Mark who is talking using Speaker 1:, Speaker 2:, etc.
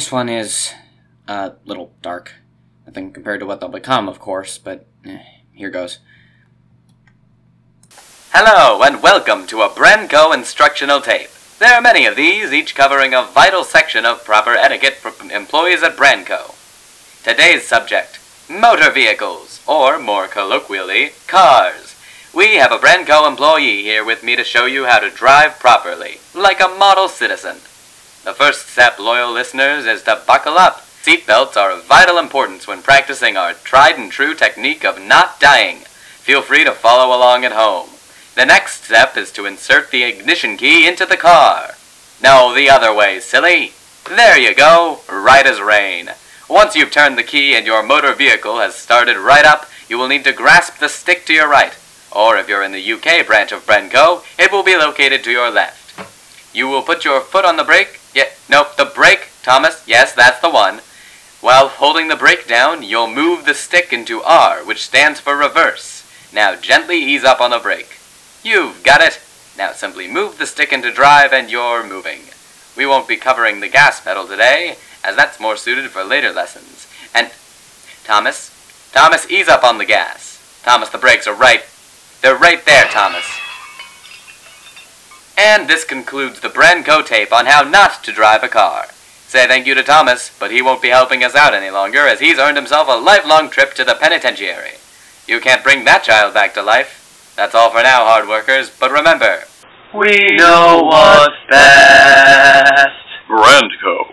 Speaker 1: This one is a little dark. Nothing compared to what they'll become, of course, but eh, here goes.
Speaker 2: Hello, and welcome to a Branco instructional tape. There are many of these, each covering a vital section of proper etiquette for employees at Branco. Today's subject motor vehicles, or more colloquially, cars. We have a Branco employee here with me to show you how to drive properly, like a model citizen. The first step, loyal listeners, is to buckle up. Seatbelts are of vital importance when practicing our tried and true technique of not dying. Feel free to follow along at home. The next step is to insert the ignition key into the car. No, the other way, silly. There you go, right as rain. Once you've turned the key and your motor vehicle has started right up, you will need to grasp the stick to your right. Or if you're in the UK branch of Branco, it will be located to your left. You will put your foot on the brake. Nope, the brake, Thomas. Yes, that's the one. While holding the brake down, you'll move the stick into R, which stands for reverse. Now gently ease up on the brake. You've got it. Now simply move the stick into drive and you're moving. We won't be covering the gas pedal today, as that's more suited for later lessons. And Thomas, Thomas, ease up on the gas. Thomas, the brakes are right. They're right there, Thomas. And this concludes the Branco tape on how not to drive a car. Say thank you to Thomas, but he won't be helping us out any longer as he's earned himself a lifelong trip to the penitentiary. You can't bring that child back to life. That's all for now, hard workers, but remember,
Speaker 3: We know what's best.
Speaker 4: Branco.